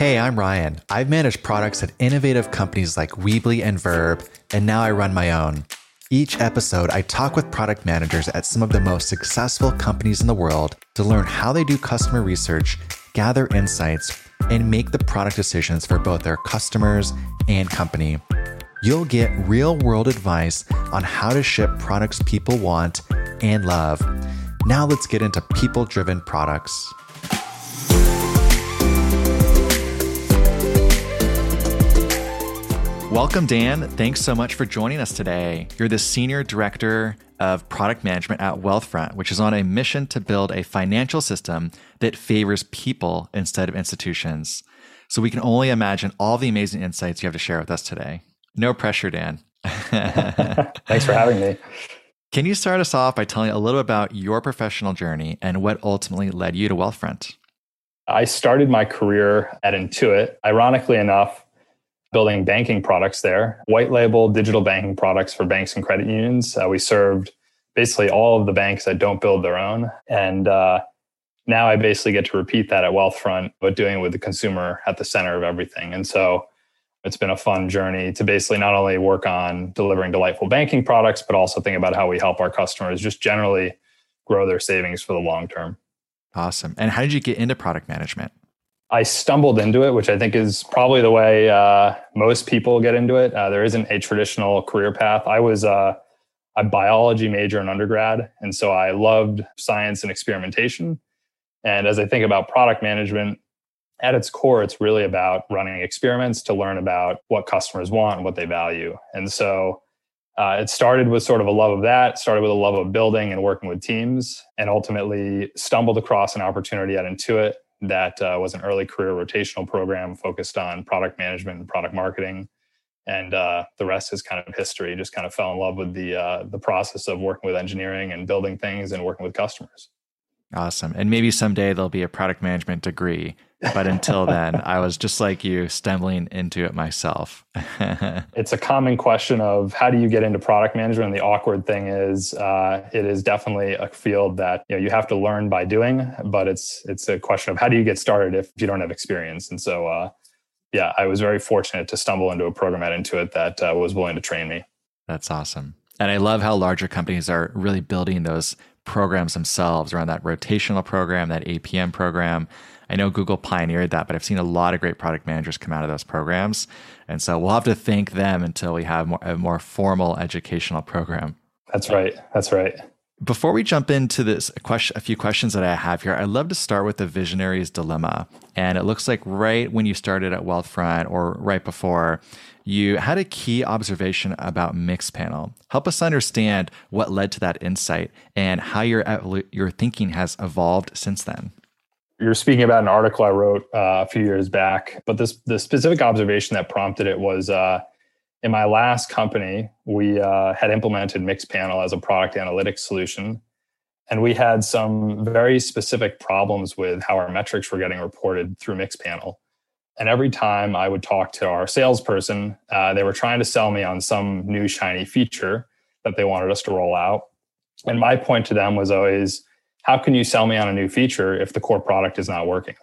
Hey, I'm Ryan. I've managed products at innovative companies like Weebly and Verb, and now I run my own. Each episode, I talk with product managers at some of the most successful companies in the world to learn how they do customer research, gather insights, and make the product decisions for both their customers and company. You'll get real world advice on how to ship products people want and love. Now let's get into people driven products. Welcome, Dan. Thanks so much for joining us today. You're the Senior Director of Product Management at Wealthfront, which is on a mission to build a financial system that favors people instead of institutions. So we can only imagine all the amazing insights you have to share with us today. No pressure, Dan. Thanks for having me. Can you start us off by telling a little about your professional journey and what ultimately led you to Wealthfront? I started my career at Intuit. Ironically enough, building banking products there, white label digital banking products for banks and credit unions. Uh, we served basically all of the banks that don't build their own. And uh, now I basically get to repeat that at Wealthfront, but doing it with the consumer at the center of everything. And so it's been a fun journey to basically not only work on delivering delightful banking products, but also think about how we help our customers just generally grow their savings for the long term. Awesome. And how did you get into product management? I stumbled into it, which I think is probably the way uh, most people get into it. Uh, there isn't a traditional career path. I was uh, a biology major in undergrad, and so I loved science and experimentation. And as I think about product management, at its core, it's really about running experiments to learn about what customers want and what they value. And so uh, it started with sort of a love of that, started with a love of building and working with teams, and ultimately stumbled across an opportunity at Intuit that uh, was an early career rotational program focused on product management and product marketing. And uh, the rest is kind of history. Just kind of fell in love with the uh, the process of working with engineering and building things and working with customers. Awesome. And maybe someday there'll be a product management degree. But until then, I was just like you, stumbling into it myself. it's a common question of how do you get into product management? And the awkward thing is, uh, it is definitely a field that you know you have to learn by doing. But it's it's a question of how do you get started if you don't have experience. And so, uh, yeah, I was very fortunate to stumble into a program at Intuit that uh, was willing to train me. That's awesome. And I love how larger companies are really building those programs themselves around that rotational program, that APM program. I know Google pioneered that, but I've seen a lot of great product managers come out of those programs. And so we'll have to thank them until we have more, a more formal educational program. That's right. That's right. Before we jump into this question, a few questions that I have here, I'd love to start with the visionary's dilemma. And it looks like right when you started at Wealthfront or right before, you had a key observation about Mixpanel. Help us understand what led to that insight and how your your thinking has evolved since then. You're speaking about an article I wrote uh, a few years back, but this the specific observation that prompted it was uh, in my last company, we uh, had implemented Mixpanel as a product analytics solution, and we had some very specific problems with how our metrics were getting reported through Mixpanel. And every time I would talk to our salesperson, uh, they were trying to sell me on some new shiny feature that they wanted us to roll out. And my point to them was always, how can you sell me on a new feature if the core product is not working?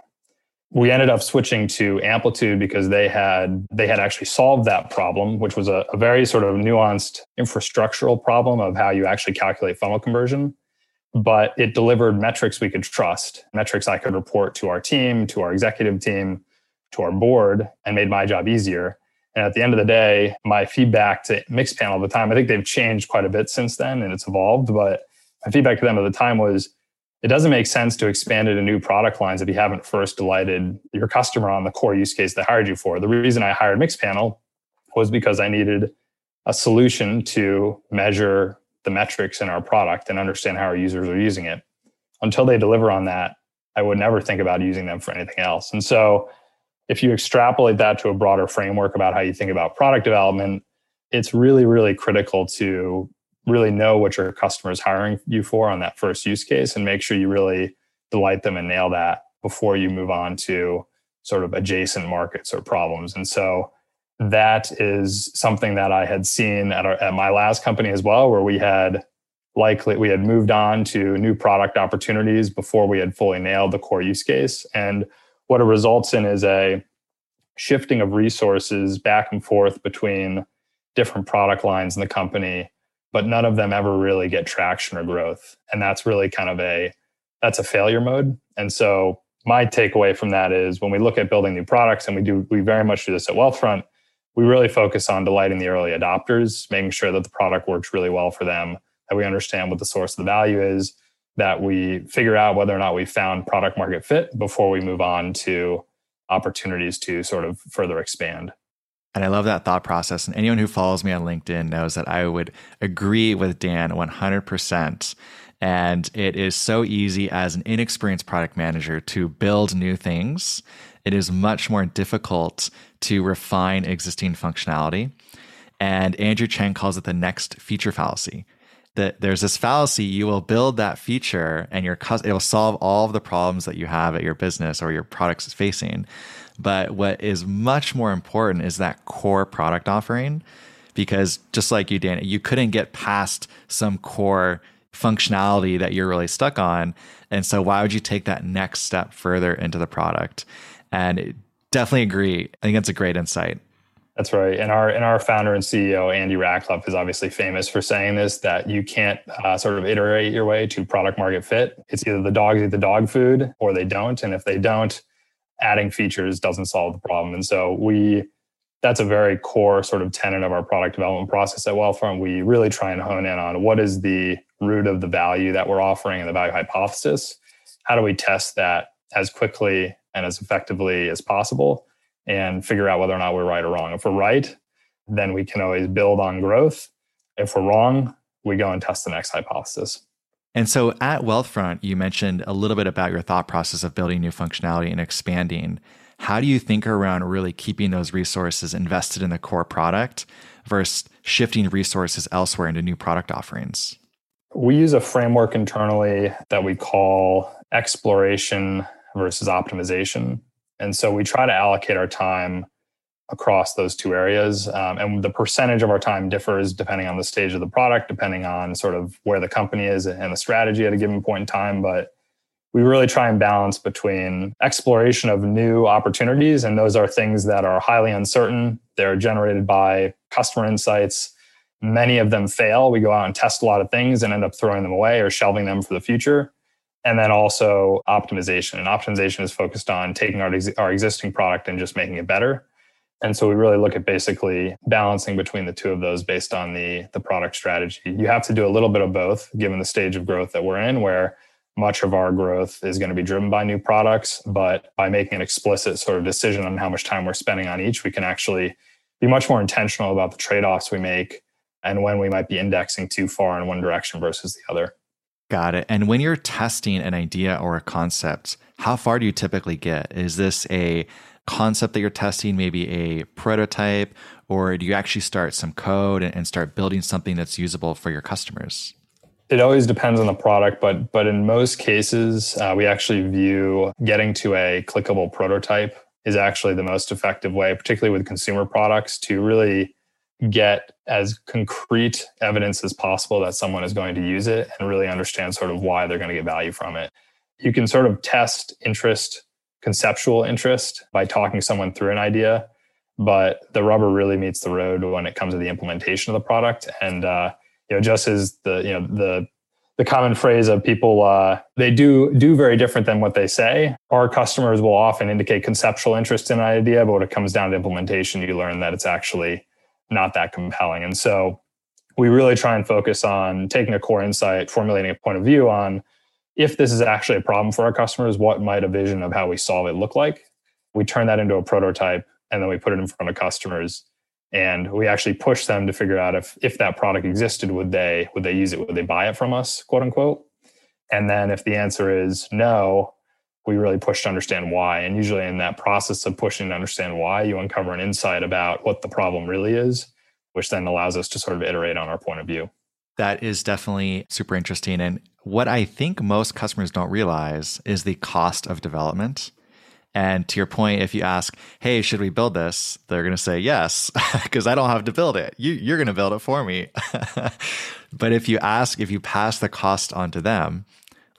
We ended up switching to Amplitude because they had they had actually solved that problem, which was a, a very sort of nuanced infrastructural problem of how you actually calculate funnel conversion but it delivered metrics we could trust, metrics I could report to our team, to our executive team, to our board and made my job easier. And at the end of the day, my feedback to Mixpanel at the time, I think they've changed quite a bit since then and it's evolved. But my feedback to them at the time was it doesn't make sense to expand into new product lines if you haven't first delighted your customer on the core use case they hired you for. The reason I hired Mixpanel was because I needed a solution to measure the metrics in our product and understand how our users are using it. Until they deliver on that, I would never think about using them for anything else. And so if you extrapolate that to a broader framework about how you think about product development, it's really, really critical to really know what your customer is hiring you for on that first use case and make sure you really delight them and nail that before you move on to sort of adjacent markets or problems. And so that is something that I had seen at, our, at my last company as well, where we had likely we had moved on to new product opportunities before we had fully nailed the core use case. And what it results in is a shifting of resources back and forth between different product lines in the company, but none of them ever really get traction or growth. And that's really kind of a that's a failure mode. And so my takeaway from that is when we look at building new products, and we do we very much do this at Wealthfront, we really focus on delighting the early adopters, making sure that the product works really well for them, that we understand what the source of the value is, that we figure out whether or not we found product market fit before we move on to opportunities to sort of further expand. And I love that thought process. And anyone who follows me on LinkedIn knows that I would agree with Dan 100%. And it is so easy as an inexperienced product manager to build new things. It is much more difficult to refine existing functionality. And Andrew Chen calls it the next feature fallacy that there's this fallacy. You will build that feature and your it will solve all of the problems that you have at your business or your products is facing. But what is much more important is that core product offering because just like you dan you couldn't get past some core functionality that you're really stuck on. And so why would you take that next step further into the product? And definitely agree. I think that's a great insight that's right. And our and our founder and CEO Andy Rachleff is obviously famous for saying this that you can't uh, sort of iterate your way to product market fit. It's either the dogs eat the dog food or they don't, and if they don't, adding features doesn't solve the problem. And so we that's a very core sort of tenet of our product development process at Wealthfront. We really try and hone in on what is the root of the value that we're offering and the value hypothesis. How do we test that as quickly and as effectively as possible? And figure out whether or not we're right or wrong. If we're right, then we can always build on growth. If we're wrong, we go and test the next hypothesis. And so at Wealthfront, you mentioned a little bit about your thought process of building new functionality and expanding. How do you think around really keeping those resources invested in the core product versus shifting resources elsewhere into new product offerings? We use a framework internally that we call exploration versus optimization. And so we try to allocate our time across those two areas. Um, and the percentage of our time differs depending on the stage of the product, depending on sort of where the company is and the strategy at a given point in time. But we really try and balance between exploration of new opportunities. And those are things that are highly uncertain. They're generated by customer insights. Many of them fail. We go out and test a lot of things and end up throwing them away or shelving them for the future and then also optimization. And optimization is focused on taking our, our existing product and just making it better. And so we really look at basically balancing between the two of those based on the, the product strategy. You have to do a little bit of both given the stage of growth that we're in, where much of our growth is going to be driven by new products. But by making an explicit sort of decision on how much time we're spending on each, we can actually be much more intentional about the trade offs we make and when we might be indexing too far in one direction versus the other. Got it. And when you're testing an idea or a concept, how far do you typically get? Is this a concept that you're testing, maybe a prototype, or do you actually start some code and start building something that's usable for your customers? It always depends on the product, but but in most cases, uh, we actually view getting to a clickable prototype is actually the most effective way, particularly with consumer products, to really get as concrete evidence as possible that someone is going to use it and really understand sort of why they're going to get value from it. You can sort of test interest, conceptual interest by talking someone through an idea, but the rubber really meets the road when it comes to the implementation of the product. And uh, you know, just as the you know the the common phrase of people uh, they do do very different than what they say. Our customers will often indicate conceptual interest in an idea, but when it comes down to implementation, you learn that it's actually not that compelling. And so we really try and focus on taking a core insight, formulating a point of view on if this is actually a problem for our customers, what might a vision of how we solve it look like? We turn that into a prototype and then we put it in front of customers and we actually push them to figure out if if that product existed would they would they use it would they buy it from us quote unquote and then if the answer is no we really push to understand why. And usually, in that process of pushing to understand why, you uncover an insight about what the problem really is, which then allows us to sort of iterate on our point of view. That is definitely super interesting. And what I think most customers don't realize is the cost of development. And to your point, if you ask, hey, should we build this? They're going to say yes, because I don't have to build it. You, you're going to build it for me. but if you ask, if you pass the cost on to them,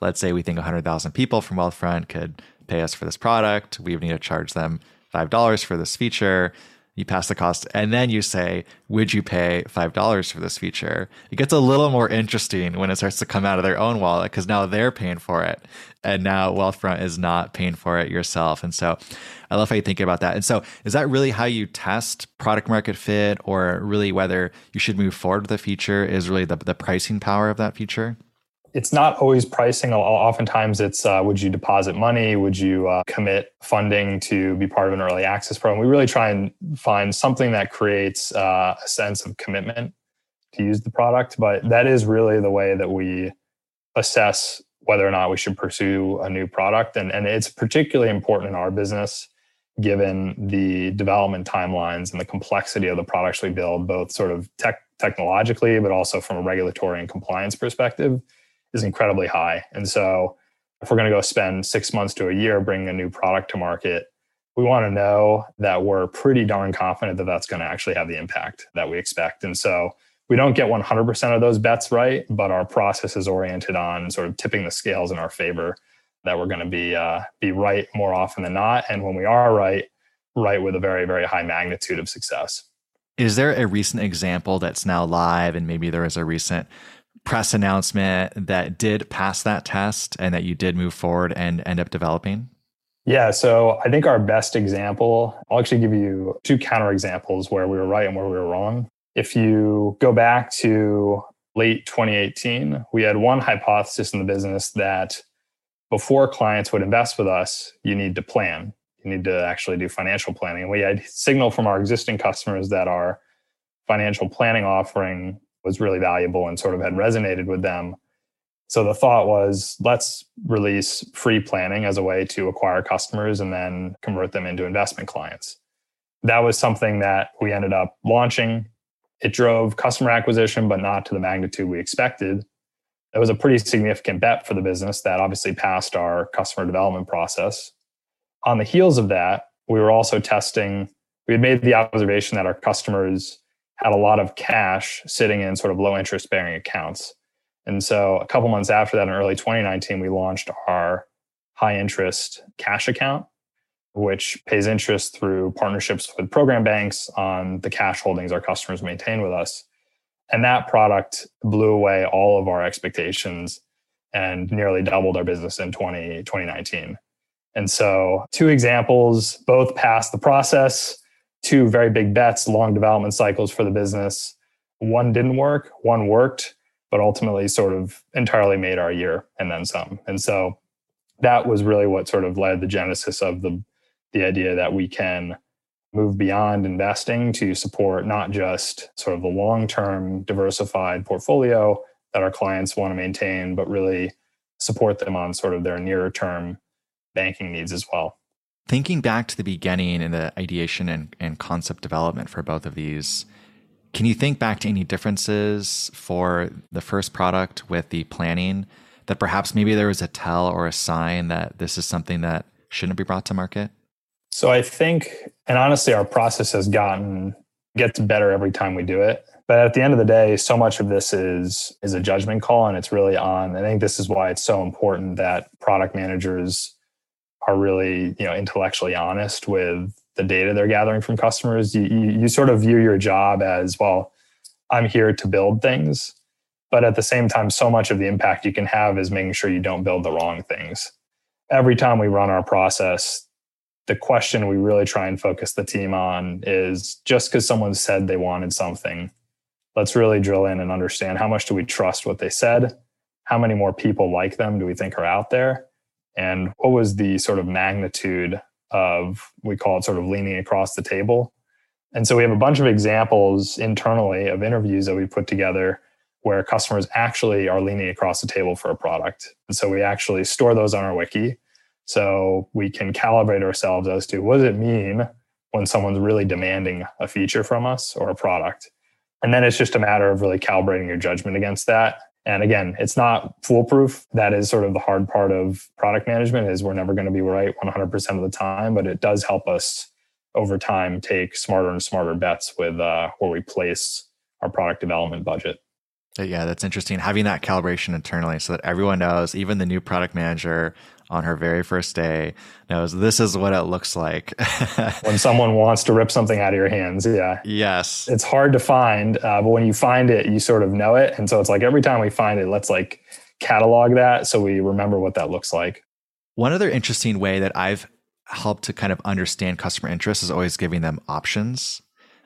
let's say we think 100,000 people from Wealthfront could pay us for this product. We would need to charge them $5 for this feature. You pass the cost and then you say would you pay $5 for this feature? It gets a little more interesting when it starts to come out of their own wallet because now they're paying for it. And now wealthfront is not paying for it yourself. And so i love how you think about that. And so is that really how you test product market fit or really whether you should move forward with a feature is really the, the pricing power of that feature it's not always pricing. Oftentimes, it's uh, would you deposit money? Would you uh, commit funding to be part of an early access program? We really try and find something that creates uh, a sense of commitment to use the product. But that is really the way that we assess whether or not we should pursue a new product. And, and it's particularly important in our business given the development timelines and the complexity of the products we build, both sort of tech, technologically, but also from a regulatory and compliance perspective is incredibly high. And so if we're going to go spend six months to a year bringing a new product to market, we want to know that we're pretty darn confident that that's going to actually have the impact that we expect. And so we don't get 100% of those bets right, but our process is oriented on sort of tipping the scales in our favor that we're going to be uh, be right more often than not. And when we are right, right with a very very high magnitude of success. Is there a recent example that's now live, and maybe there is a recent press announcement that did pass that test and that you did move forward and end up developing? Yeah, so I think our best example, I'll actually give you two counter examples where we were right and where we were wrong. If you go back to late 2018, we had one hypothesis in the business that before clients would invest with us, you need to plan. You need to actually do financial planning. We had signal from our existing customers that our financial planning offering was really valuable and sort of had resonated with them. So the thought was let's release free planning as a way to acquire customers and then convert them into investment clients. That was something that we ended up launching. It drove customer acquisition, but not to the magnitude we expected. It was a pretty significant bet for the business that obviously passed our customer development process. On the heels of that, we were also testing, we had made the observation that our customers had a lot of cash sitting in sort of low interest bearing accounts. And so a couple months after that in early 2019, we launched our high interest cash account, which pays interest through partnerships with program banks on the cash holdings our customers maintain with us. And that product blew away all of our expectations and nearly doubled our business in 20, 2019. And so, two examples, both passed the process two very big bets, long development cycles for the business. One didn't work, one worked, but ultimately sort of entirely made our year and then some. And so that was really what sort of led the genesis of the the idea that we can move beyond investing to support not just sort of the long-term diversified portfolio that our clients want to maintain, but really support them on sort of their nearer term banking needs as well. Thinking back to the beginning and the ideation and, and concept development for both of these, can you think back to any differences for the first product with the planning that perhaps maybe there was a tell or a sign that this is something that shouldn't be brought to market? So I think, and honestly, our process has gotten gets better every time we do it. But at the end of the day, so much of this is is a judgment call, and it's really on. I think this is why it's so important that product managers are really you know intellectually honest with the data they're gathering from customers. You, you, you sort of view your job as well i'm here to build things but at the same time so much of the impact you can have is making sure you don't build the wrong things. Every time we run our process the question we really try and focus the team on is just because someone said they wanted something let's really drill in and understand how much do we trust what they said? How many more people like them do we think are out there and what was the sort of magnitude of we call it sort of leaning across the table? And so we have a bunch of examples internally of interviews that we put together where customers actually are leaning across the table for a product. And so we actually store those on our wiki so we can calibrate ourselves as to what does it mean when someone's really demanding a feature from us or a product. And then it's just a matter of really calibrating your judgment against that and again, it's not foolproof. That is sort of the hard part of product management is we're never going to be right 100% of the time, but it does help us over time take smarter and smarter bets with uh, where we place our product development budget. Yeah, that's interesting. Having that calibration internally so that everyone knows, even the new product manager, on her very first day knows this is what it looks like. when someone wants to rip something out of your hands, yeah. Yes. It's hard to find, uh, but when you find it, you sort of know it. And so it's like every time we find it, let's like catalog that so we remember what that looks like. One other interesting way that I've helped to kind of understand customer interest is always giving them options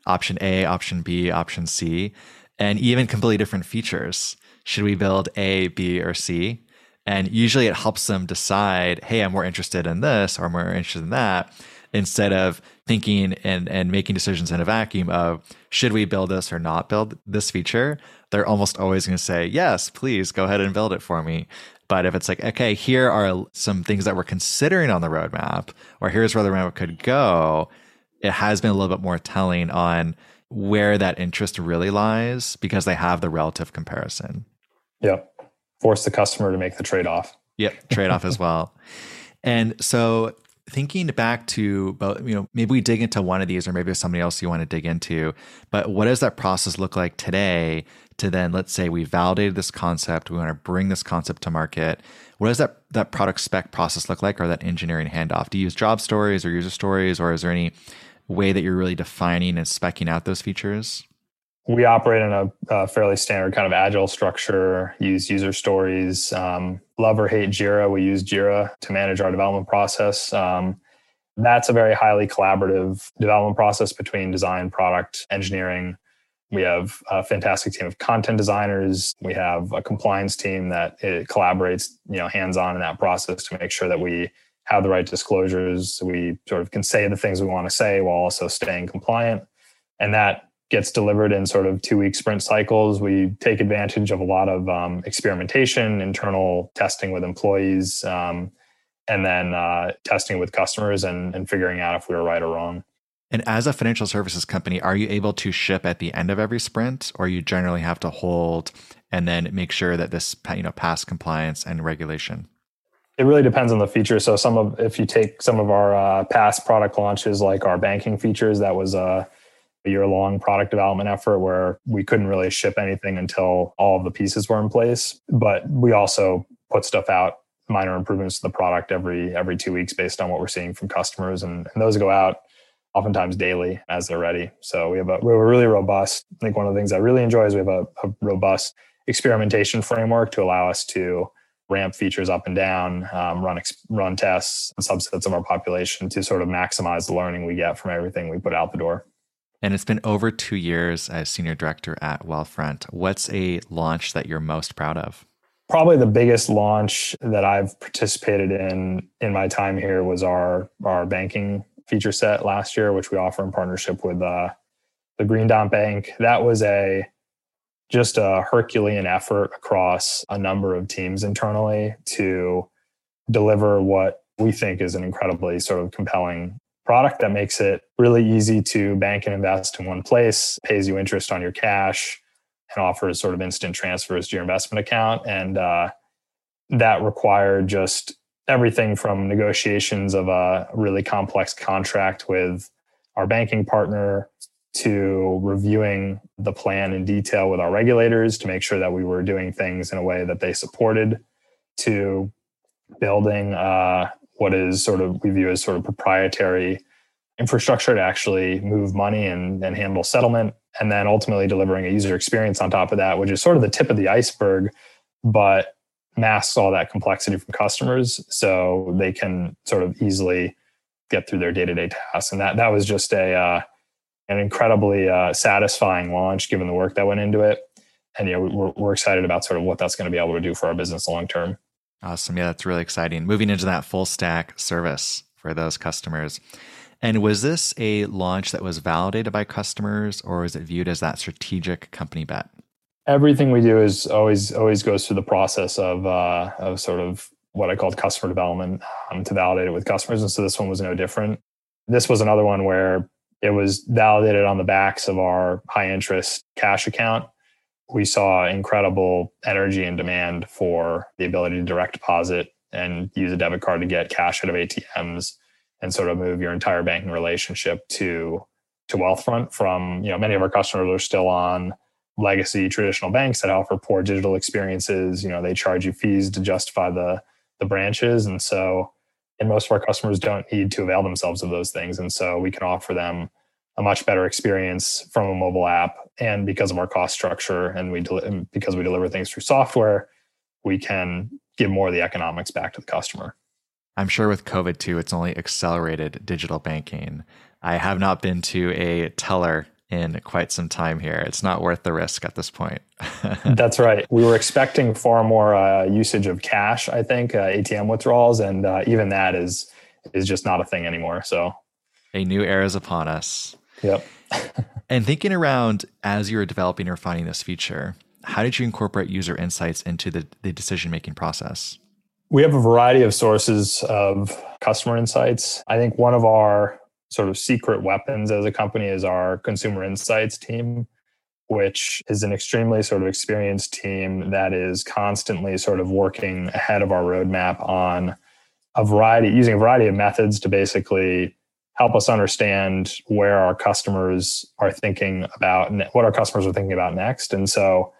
option A, option B, option C, and even completely different features. Should we build A, B, or C? And usually it helps them decide, hey, I'm more interested in this or I'm more interested in that, instead of thinking and, and making decisions in a vacuum of should we build this or not build this feature. They're almost always going to say, yes, please go ahead and build it for me. But if it's like, okay, here are some things that we're considering on the roadmap, or here's where the roadmap could go, it has been a little bit more telling on where that interest really lies because they have the relative comparison. Yep. Force the customer to make the trade off. Yep. Trade off as well. And so thinking back to you know, maybe we dig into one of these or maybe somebody else you want to dig into, but what does that process look like today to then let's say we validated this concept, we want to bring this concept to market. What does that that product spec process look like or that engineering handoff? Do you use job stories or user stories or is there any way that you're really defining and specking out those features? We operate in a, a fairly standard kind of agile structure, use user stories. Um, love or hate Jira, we use Jira to manage our development process. Um, that's a very highly collaborative development process between design, product, engineering. We have a fantastic team of content designers. We have a compliance team that collaborates, you know, hands-on in that process to make sure that we have the right disclosures. We sort of can say the things we want to say while also staying compliant. And that gets delivered in sort of two week sprint cycles. We take advantage of a lot of um, experimentation, internal testing with employees, um, and then uh, testing with customers and, and figuring out if we were right or wrong. And as a financial services company, are you able to ship at the end of every sprint, or you generally have to hold and then make sure that this you know pass compliance and regulation? It really depends on the feature. So some of if you take some of our uh, past product launches, like our banking features, that was a, a year long product development effort where we couldn't really ship anything until all of the pieces were in place. But we also put stuff out, minor improvements to the product every every two weeks based on what we're seeing from customers, and, and those go out oftentimes daily as they're ready. So we have a we have a really robust. I think one of the things I really enjoy is we have a, a robust experimentation framework to allow us to ramp features up and down, um, run run tests, and subsets of our population to sort of maximize the learning we get from everything we put out the door. And it's been over two years as senior director at Wealthfront. What's a launch that you're most proud of? Probably the biggest launch that I've participated in in my time here was our our banking feature set last year, which we offer in partnership with uh, the Green Dot Bank. That was a just a Herculean effort across a number of teams internally to deliver what we think is an incredibly sort of compelling product that makes it really easy to bank and invest in one place, pays you interest on your cash, and offers sort of instant transfers to your investment account. And uh, that required just everything from negotiations of a really complex contract with our banking partner to reviewing the plan in detail with our regulators to make sure that we were doing things in a way that they supported, to building uh, what is sort of we view as sort of proprietary infrastructure to actually move money and, and handle settlement, and then ultimately delivering a user experience on top of that, which is sort of the tip of the iceberg, but masks all that complexity from customers so they can sort of easily get through their day-to-day tasks. And that that was just a uh, an incredibly uh, satisfying launch given the work that went into it. And yeah, we're, we're excited about sort of what that's going to be able to do for our business long term. Awesome. Yeah, that's really exciting. Moving into that full stack service for those customers. And was this a launch that was validated by customers or is it viewed as that strategic company bet? Everything we do is always always goes through the process of uh, of sort of what I called customer development um, to validate it with customers. And so this one was no different. This was another one where it was validated on the backs of our high interest cash account. We saw incredible energy and demand for the ability to direct deposit and use a debit card to get cash out of ATMs and sort of move your entire banking relationship to to Wealthfront from, you know, many of our customers are still on legacy traditional banks that offer poor digital experiences. You know, they charge you fees to justify the the branches. And so, and most of our customers don't need to avail themselves of those things. And so we can offer them a much better experience from a mobile app. And because of our cost structure and we del- because we deliver things through software, we can give more of the economics back to the customer. I'm sure with COVID too, it's only accelerated digital banking. I have not been to a teller in quite some time here. It's not worth the risk at this point. That's right. We were expecting far more uh, usage of cash, I think, uh, ATM withdrawals, and uh, even that is is just not a thing anymore. So, a new era is upon us. Yep. and thinking around as you were developing or finding this feature, how did you incorporate user insights into the, the decision making process? We have a variety of sources of customer insights. I think one of our sort of secret weapons as a company is our consumer insights team, which is an extremely sort of experienced team that is constantly sort of working ahead of our roadmap on a variety, using a variety of methods to basically help us understand where our customers are thinking about what our customers are thinking about next. And so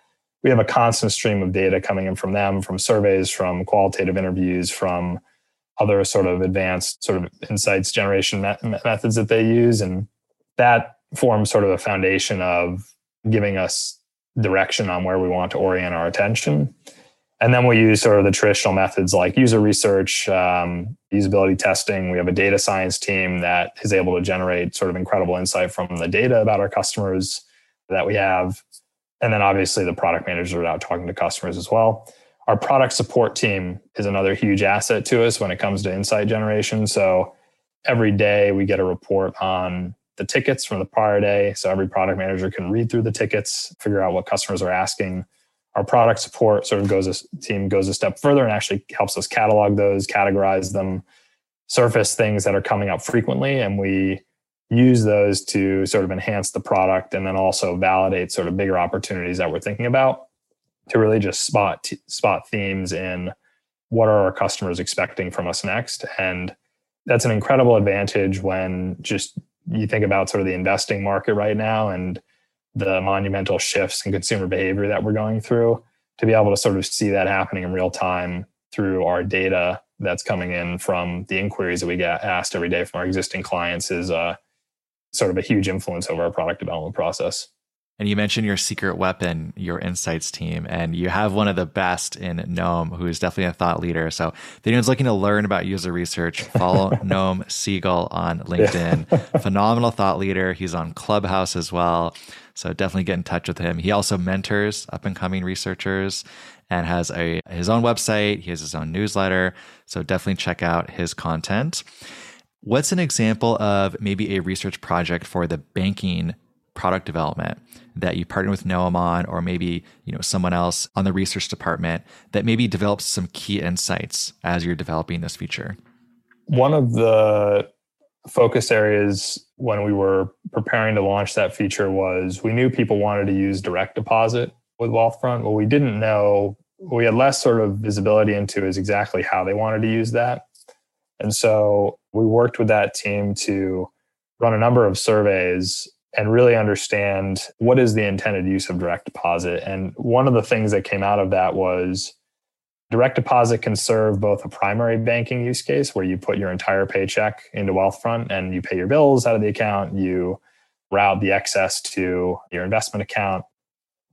we have a constant stream of data coming in from them, from surveys, from qualitative interviews, from other sort of advanced sort of insights generation methods that they use. And that forms sort of a foundation of giving us direction on where we want to orient our attention. And then we use sort of the traditional methods like user research, um, usability testing. We have a data science team that is able to generate sort of incredible insight from the data about our customers that we have. And then obviously the product managers are out talking to customers as well. Our product support team is another huge asset to us when it comes to insight generation. So every day we get a report on the tickets from the prior day. So every product manager can read through the tickets, figure out what customers are asking. Our product support sort of goes a team goes a step further and actually helps us catalog those, categorize them, surface things that are coming up frequently, and we use those to sort of enhance the product and then also validate sort of bigger opportunities that we're thinking about to really just spot spot themes in what are our customers expecting from us next. And that's an incredible advantage when just you think about sort of the investing market right now and the monumental shifts in consumer behavior that we're going through to be able to sort of see that happening in real time through our data that's coming in from the inquiries that we get asked every day from our existing clients is uh, sort of a huge influence over our product development process. And you mentioned your secret weapon, your insights team, and you have one of the best in Noam, who is definitely a thought leader. So if anyone's looking to learn about user research, follow Noam Segal on LinkedIn. Phenomenal thought leader. He's on Clubhouse as well. So definitely get in touch with him. He also mentors up and coming researchers and has a his own website. He has his own newsletter. So definitely check out his content. What's an example of maybe a research project for the banking product development that you partner with Noam on, or maybe you know someone else on the research department that maybe develops some key insights as you're developing this feature? One of the focus areas when we were preparing to launch that feature was we knew people wanted to use direct deposit with Wealthfront. What we didn't know, we had less sort of visibility into is exactly how they wanted to use that. And so we worked with that team to run a number of surveys and really understand what is the intended use of direct deposit. And one of the things that came out of that was direct deposit can serve both a primary banking use case where you put your entire paycheck into Wealthfront and you pay your bills out of the account, you route the excess to your investment account.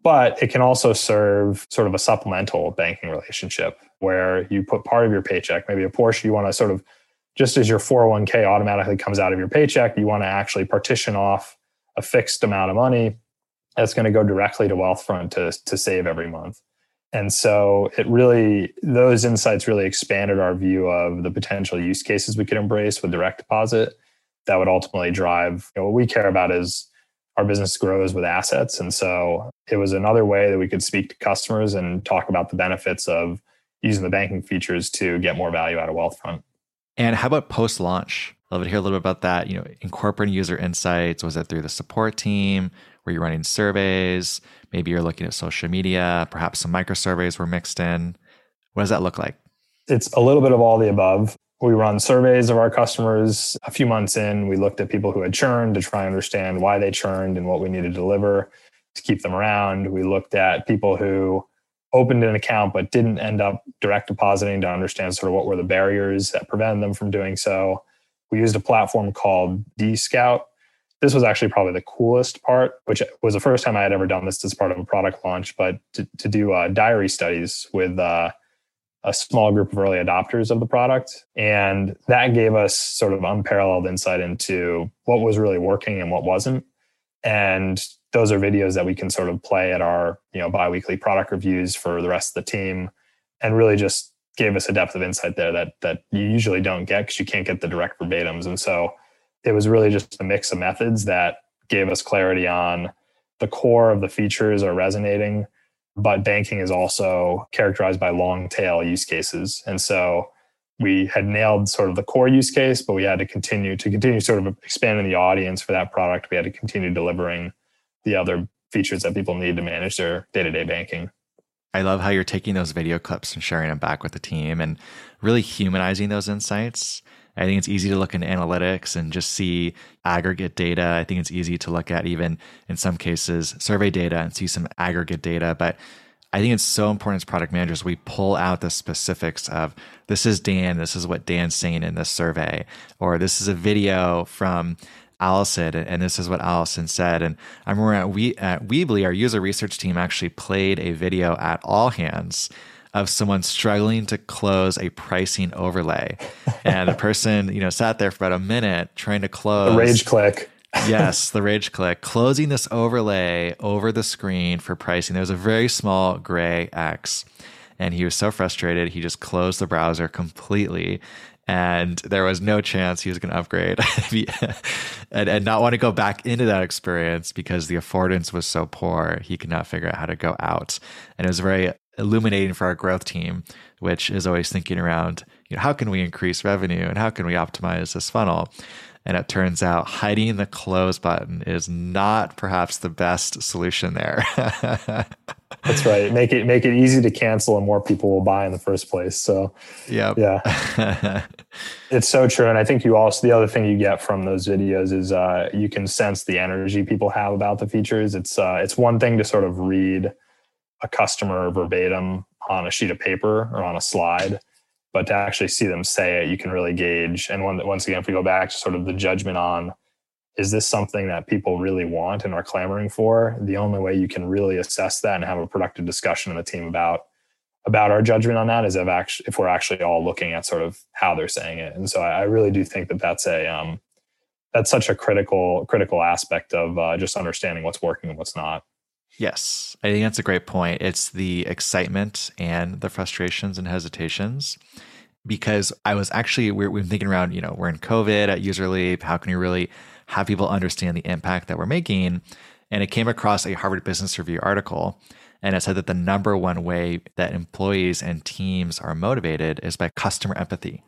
But it can also serve sort of a supplemental banking relationship where you put part of your paycheck, maybe a portion you want to sort of just as your 401k automatically comes out of your paycheck, you want to actually partition off a fixed amount of money that's going to go directly to Wealthfront to, to save every month. And so it really, those insights really expanded our view of the potential use cases we could embrace with direct deposit that would ultimately drive you know, what we care about is our business grows with assets. And so it was another way that we could speak to customers and talk about the benefits of using the banking features to get more value out of Wealthfront. And how about post launch? Love to hear a little bit about that. You know, incorporating user insights. Was it through the support team? Were you running surveys? Maybe you're looking at social media. Perhaps some micro surveys were mixed in. What does that look like? It's a little bit of all the above. We run surveys of our customers. A few months in, we looked at people who had churned to try and understand why they churned and what we needed to deliver to keep them around. We looked at people who opened an account but didn't end up direct depositing to understand sort of what were the barriers that prevented them from doing so. We used a platform called Dscout. This was actually probably the coolest part, which was the first time I had ever done this as part of a product launch, but to, to do uh, diary studies with uh, a small group of early adopters of the product. And that gave us sort of unparalleled insight into what was really working and what wasn't. And those are videos that we can sort of play at our, you know, biweekly product reviews for the rest of the team and really just gave us a depth of insight there that that you usually don't get because you can't get the direct verbatims. And so it was really just a mix of methods that gave us clarity on the core of the features are resonating but banking is also characterized by long tail use cases. And so we had nailed sort of the core use case, but we had to continue to continue sort of expanding the audience for that product. We had to continue delivering the other features that people need to manage their day to day banking. I love how you're taking those video clips and sharing them back with the team and really humanizing those insights. I think it's easy to look in analytics and just see aggregate data. I think it's easy to look at even in some cases survey data and see some aggregate data. But I think it's so important as product managers we pull out the specifics of this is Dan, this is what Dan's saying in this survey, or this is a video from Allison, and this is what Allison said. And I remember at, we, at Weebly, our user research team actually played a video at all hands of someone struggling to close a pricing overlay. And the person, you know, sat there for about a minute trying to close. The rage click. yes, the rage click. Closing this overlay over the screen for pricing. There was a very small gray X. And he was so frustrated, he just closed the browser completely. And there was no chance he was going to upgrade and, and not want to go back into that experience because the affordance was so poor. He could not figure out how to go out. And it was very illuminating for our growth team, which is always thinking around, you know, how can we increase revenue and how can we optimize this funnel? And it turns out hiding the close button is not perhaps the best solution there. That's right. Make it make it easy to cancel and more people will buy in the first place. So yep. yeah. it's so true. And I think you also the other thing you get from those videos is uh, you can sense the energy people have about the features. It's uh, it's one thing to sort of read a customer verbatim on a sheet of paper or on a slide, but to actually see them say it, you can really gauge. And one, once again, if we go back to sort of the judgment on is this something that people really want and are clamoring for? The only way you can really assess that and have a productive discussion in the team about about our judgment on that is if actually if we're actually all looking at sort of how they're saying it. And so I, I really do think that that's a um, that's such a critical critical aspect of uh, just understanding what's working and what's not. Yes, I think that's a great point. It's the excitement and the frustrations and hesitations. Because I was actually, we're, we're thinking around, you know, we're in COVID at Userleap. How can we really have people understand the impact that we're making? And it came across a Harvard Business Review article. And it said that the number one way that employees and teams are motivated is by customer empathy.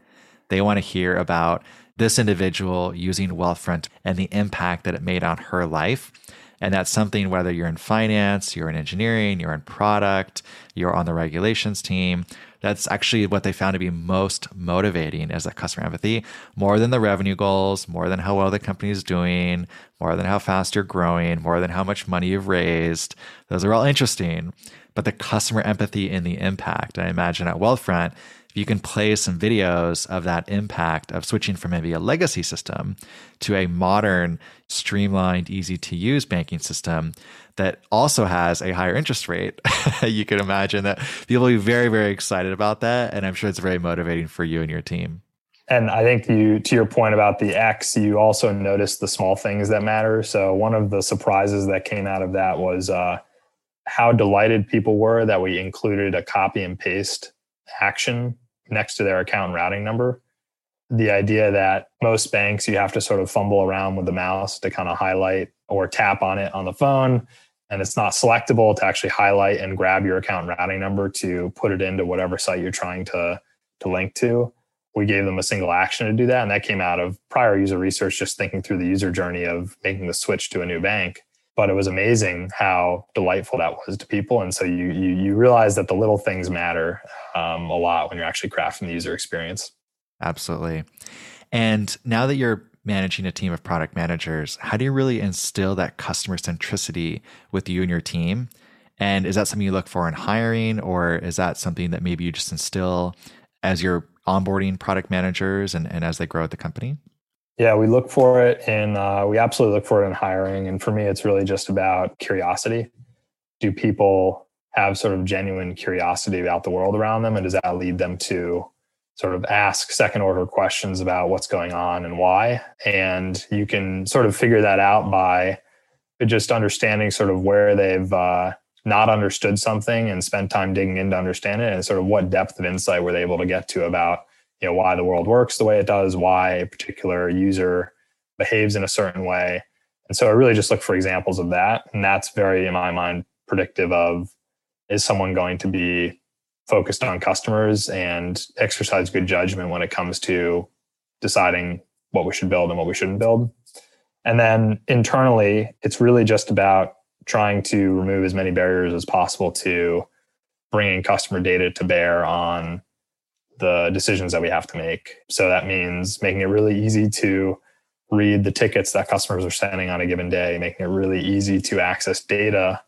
They want to hear about this individual using Wealthfront and the impact that it made on her life and that's something whether you're in finance, you're in engineering, you're in product, you're on the regulations team. That's actually what they found to be most motivating is that customer empathy, more than the revenue goals, more than how well the company is doing, more than how fast you're growing, more than how much money you've raised. Those are all interesting. But the customer empathy and the impact, I imagine at Wealthfront, you can play some videos of that impact of switching from maybe a legacy system to a modern, streamlined, easy to use banking system that also has a higher interest rate, you can imagine that people will be very, very excited about that. And I'm sure it's very motivating for you and your team. And I think you, to your point about the X, you also noticed the small things that matter. So one of the surprises that came out of that was uh, how delighted people were that we included a copy and paste action next to their account routing number. The idea that most banks you have to sort of fumble around with the mouse to kind of highlight or tap on it on the phone, and it's not selectable to actually highlight and grab your account routing number to put it into whatever site you're trying to to link to. We gave them a single action to do that, and that came out of prior user research, just thinking through the user journey of making the switch to a new bank but it was amazing how delightful that was to people. And so you you, you realize that the little things matter um, a lot when you're actually crafting the user experience. Absolutely. And now that you're managing a team of product managers, how do you really instill that customer centricity with you and your team? And is that something you look for in hiring, or is that something that maybe you just instill as you're onboarding product managers and, and as they grow at the company? Yeah, we look for it and uh, we absolutely look for it in hiring. And for me, it's really just about curiosity. Do people have sort of genuine curiosity about the world around them? And does that lead them to sort of ask second order questions about what's going on and why? And you can sort of figure that out by just understanding sort of where they've uh, not understood something and spent time digging in to understand it and sort of what depth of insight were they able to get to about you know why the world works the way it does why a particular user behaves in a certain way. And so i really just look for examples of that. And that's very in my mind predictive of is someone going to be focused on customers and exercise good judgment when it comes to deciding what we should build and what we shouldn't build? And then internally it's really just about trying to remove as many barriers as possible to bringing customer data to bear on the decisions that we have to make. So that means making it really easy to read the tickets that customers are sending on a given day, making it really easy to access data,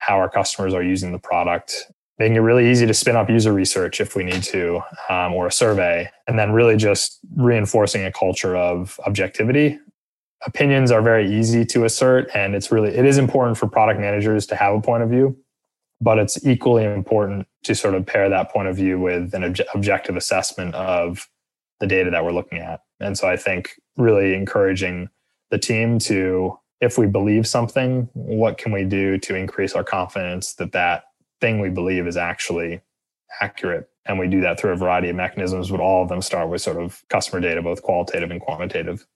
how our customers are using the product, making it really easy to spin up user research if we need to, um, or a survey, and then really just reinforcing a culture of objectivity. Opinions are very easy to assert, and it's really it is important for product managers to have a point of view but it's equally important to sort of pair that point of view with an obje- objective assessment of the data that we're looking at. And so I think really encouraging the team to, if we believe something, what can we do to increase our confidence that that thing we believe is actually accurate? And we do that through a variety of mechanisms, but all of them start with sort of customer data, both qualitative and quantitative.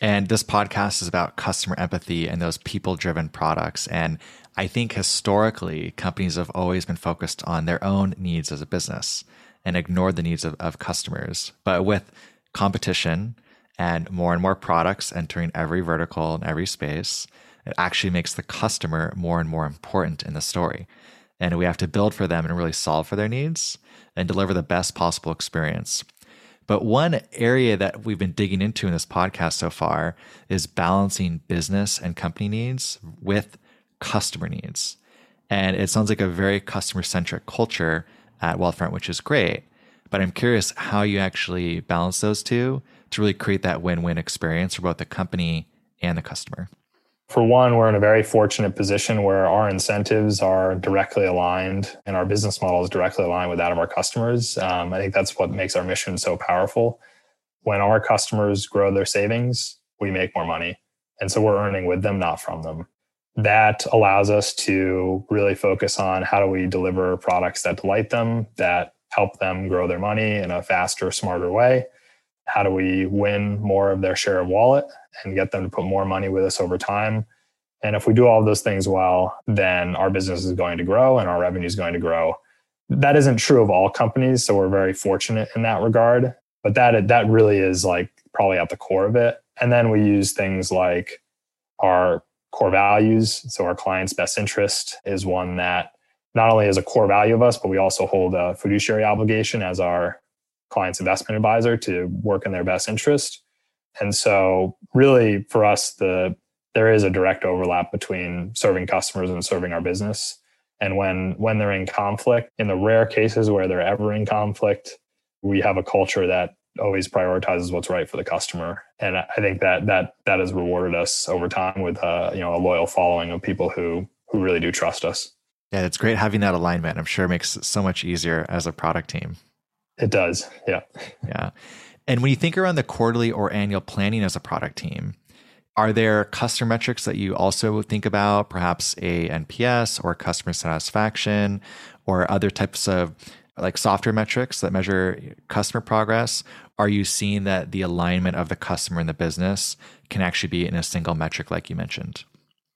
And this podcast is about customer empathy and those people driven products. And I think historically, companies have always been focused on their own needs as a business and ignored the needs of, of customers. But with competition and more and more products entering every vertical and every space, it actually makes the customer more and more important in the story. And we have to build for them and really solve for their needs and deliver the best possible experience. But one area that we've been digging into in this podcast so far is balancing business and company needs with customer needs. And it sounds like a very customer centric culture at Wealthfront, which is great. But I'm curious how you actually balance those two to really create that win win experience for both the company and the customer. For one, we're in a very fortunate position where our incentives are directly aligned and our business model is directly aligned with that of our customers. Um, I think that's what makes our mission so powerful. When our customers grow their savings, we make more money. And so we're earning with them, not from them that allows us to really focus on how do we deliver products that delight them, that help them grow their money in a faster, smarter way. How do we win more of their share of wallet and get them to put more money with us over time? And if we do all those things well, then our business is going to grow and our revenue is going to grow. That isn't true of all companies, so we're very fortunate in that regard. But that that really is like probably at the core of it. And then we use things like our core values. So our client's best interest is one that not only is a core value of us, but we also hold a fiduciary obligation as our client's investment advisor to work in their best interest. And so really for us, the there is a direct overlap between serving customers and serving our business. And when when they're in conflict, in the rare cases where they're ever in conflict, we have a culture that always prioritizes what's right for the customer. And i think that that that has rewarded us over time with uh, you know a loyal following of people who who really do trust us. Yeah it's great having that alignment. I'm sure it makes it so much easier as a product team. It does. Yeah. Yeah. And when you think around the quarterly or annual planning as a product team are there customer metrics that you also think about perhaps a nps or customer satisfaction or other types of like software metrics that measure customer progress are you seeing that the alignment of the customer and the business can actually be in a single metric like you mentioned?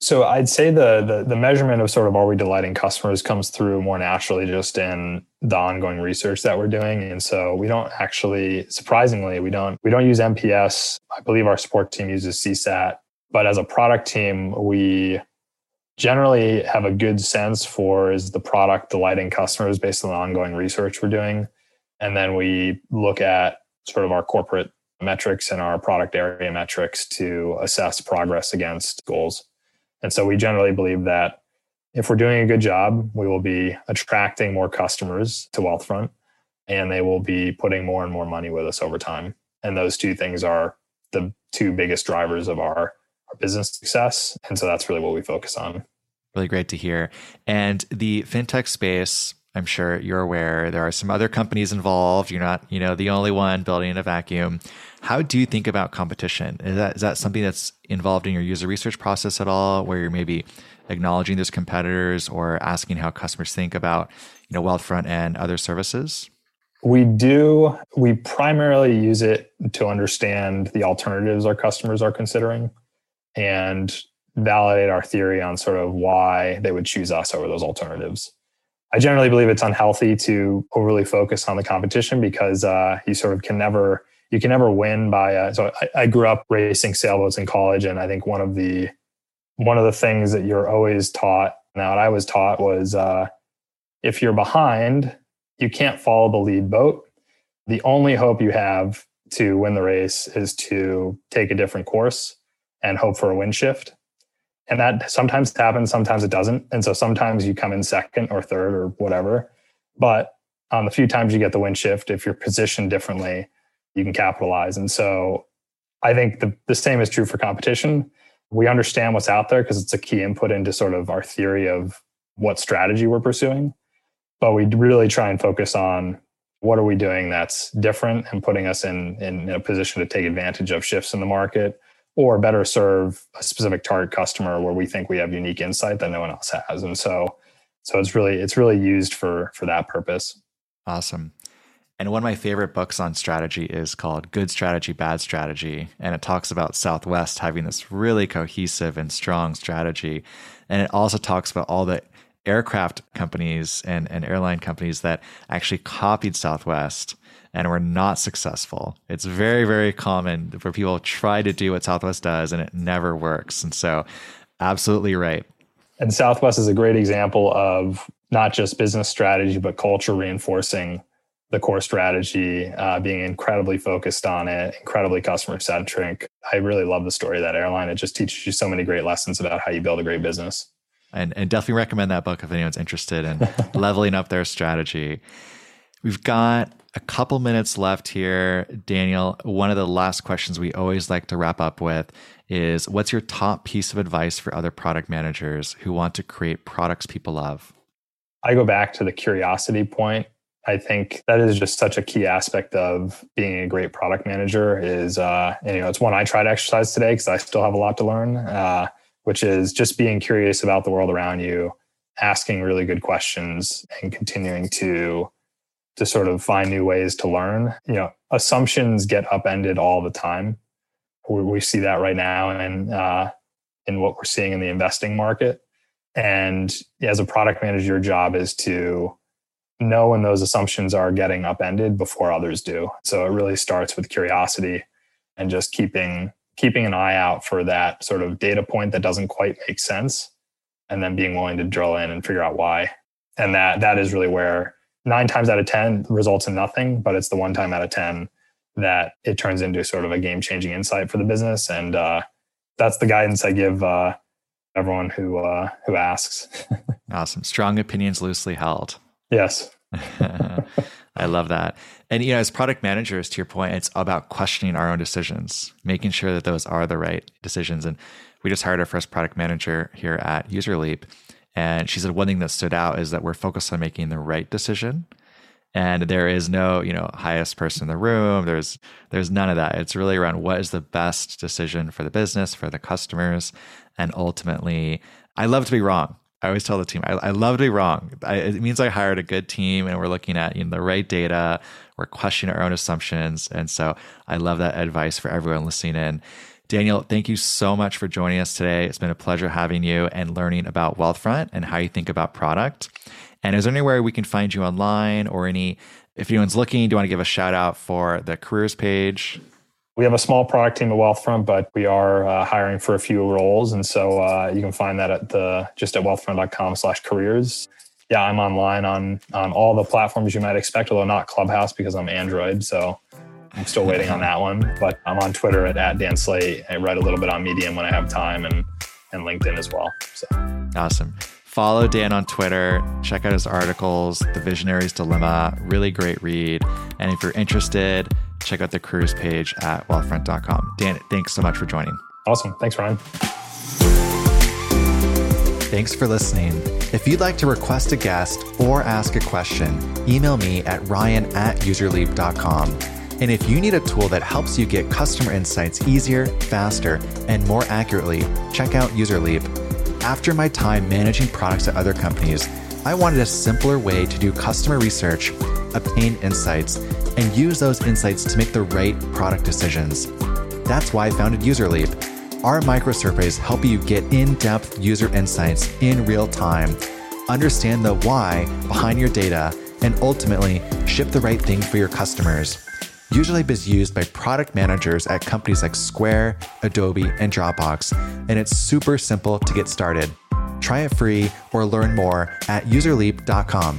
So i'd say the, the, the measurement of sort of are we delighting customers comes through more naturally just in the ongoing research that we're doing. And so we don't actually surprisingly we don't we don't use NPS. i believe our support team uses csat but as a product team we generally have a good sense for is the product delighting customers based on the ongoing research we're doing and then we look at sort of our corporate metrics and our product area metrics to assess progress against goals. And so we generally believe that if we're doing a good job, we will be attracting more customers to Wealthfront and they will be putting more and more money with us over time. And those two things are the two biggest drivers of our, business success. And so that's really what we focus on. Really great to hear. And the fintech space, I'm sure you're aware there are some other companies involved. You're not, you know, the only one building in a vacuum. How do you think about competition? Is that is that something that's involved in your user research process at all, where you're maybe acknowledging those competitors or asking how customers think about, you know, Wealthfront and other services? We do. We primarily use it to understand the alternatives our customers are considering and validate our theory on sort of why they would choose us over those alternatives. I generally believe it's unhealthy to overly focus on the competition because uh, you sort of can never you can never win by. Uh, so I, I grew up racing sailboats in college, and I think one of the one of the things that you're always taught now what i was taught was uh, if you're behind you can't follow the lead boat the only hope you have to win the race is to take a different course and hope for a wind shift. And that sometimes happens sometimes it doesn't. And so sometimes you come in second or third or whatever. But on the few times you get the wind shift if you're positioned differently you can capitalize. And so i think the, the same is true for competition. We understand what's out there because it's a key input into sort of our theory of what strategy we're pursuing. But we really try and focus on what are we doing that's different and putting us in, in a position to take advantage of shifts in the market or better serve a specific target customer where we think we have unique insight that no one else has. And so so it's really it's really used for for that purpose. Awesome. And one of my favorite books on strategy is called Good Strategy, Bad Strategy. And it talks about Southwest having this really cohesive and strong strategy. And it also talks about all the aircraft companies and, and airline companies that actually copied Southwest and we're not successful. It's very, very common for people to try to do what Southwest does and it never works. And so, absolutely right. And Southwest is a great example of not just business strategy, but culture reinforcing the core strategy, uh, being incredibly focused on it, incredibly customer centric. I really love the story of that airline. It just teaches you so many great lessons about how you build a great business. And, and definitely recommend that book if anyone's interested in leveling up their strategy. We've got a couple minutes left here. Daniel, one of the last questions we always like to wrap up with is what's your top piece of advice for other product managers who want to create products people love? I go back to the curiosity point I think that is just such a key aspect of being a great product manager. Is uh, and, you know it's one I try to exercise today because I still have a lot to learn, uh, which is just being curious about the world around you, asking really good questions, and continuing to to sort of find new ways to learn. You know, assumptions get upended all the time. We, we see that right now, and uh, in what we're seeing in the investing market. And as a product manager, your job is to know when those assumptions are getting upended before others do. So it really starts with curiosity and just keeping keeping an eye out for that sort of data point that doesn't quite make sense and then being willing to drill in and figure out why. And that that is really where 9 times out of 10 results in nothing, but it's the one time out of 10 that it turns into sort of a game-changing insight for the business and uh, that's the guidance I give uh, everyone who uh, who asks. awesome. Strong opinions loosely held. Yes. I love that. And you know, as product managers, to your point, it's about questioning our own decisions, making sure that those are the right decisions. And we just hired our first product manager here at UserLeap. And she said one thing that stood out is that we're focused on making the right decision. And there is no, you know, highest person in the room. There's there's none of that. It's really around what is the best decision for the business, for the customers, and ultimately, I love to be wrong. I always tell the team, I, I love to be wrong. I, it means I hired a good team and we're looking at you know, the right data. We're questioning our own assumptions. And so I love that advice for everyone listening in. Daniel, thank you so much for joining us today. It's been a pleasure having you and learning about Wealthfront and how you think about product. And is there anywhere we can find you online or any, if anyone's looking, do you want to give a shout out for the careers page? we have a small product team at Wealthfront, but we are uh, hiring for a few roles, and so uh, you can find that at the just at wealthfront.com slash careers. Yeah, I'm online on on all the platforms you might expect, although not Clubhouse because I'm Android, so I'm still waiting on that one. But I'm on Twitter at, at Dan Slate. I write a little bit on Medium when I have time, and and LinkedIn as well. So awesome. Follow Dan on Twitter. Check out his articles, The Visionary's Dilemma. Really great read. And if you're interested, check out the careers page at wealthfront.com. Dan, thanks so much for joining. Awesome. Thanks, Ryan. Thanks for listening. If you'd like to request a guest or ask a question, email me at ryan at userleap.com. And if you need a tool that helps you get customer insights easier, faster, and more accurately, check out UserLeap. After my time managing products at other companies, I wanted a simpler way to do customer research, obtain insights, and use those insights to make the right product decisions. That's why I founded UserLeap. Our microsurveys help you get in depth user insights in real time, understand the why behind your data, and ultimately ship the right thing for your customers. UserLeap is used by product managers at companies like Square, Adobe, and Dropbox, and it's super simple to get started. Try it free or learn more at userleap.com.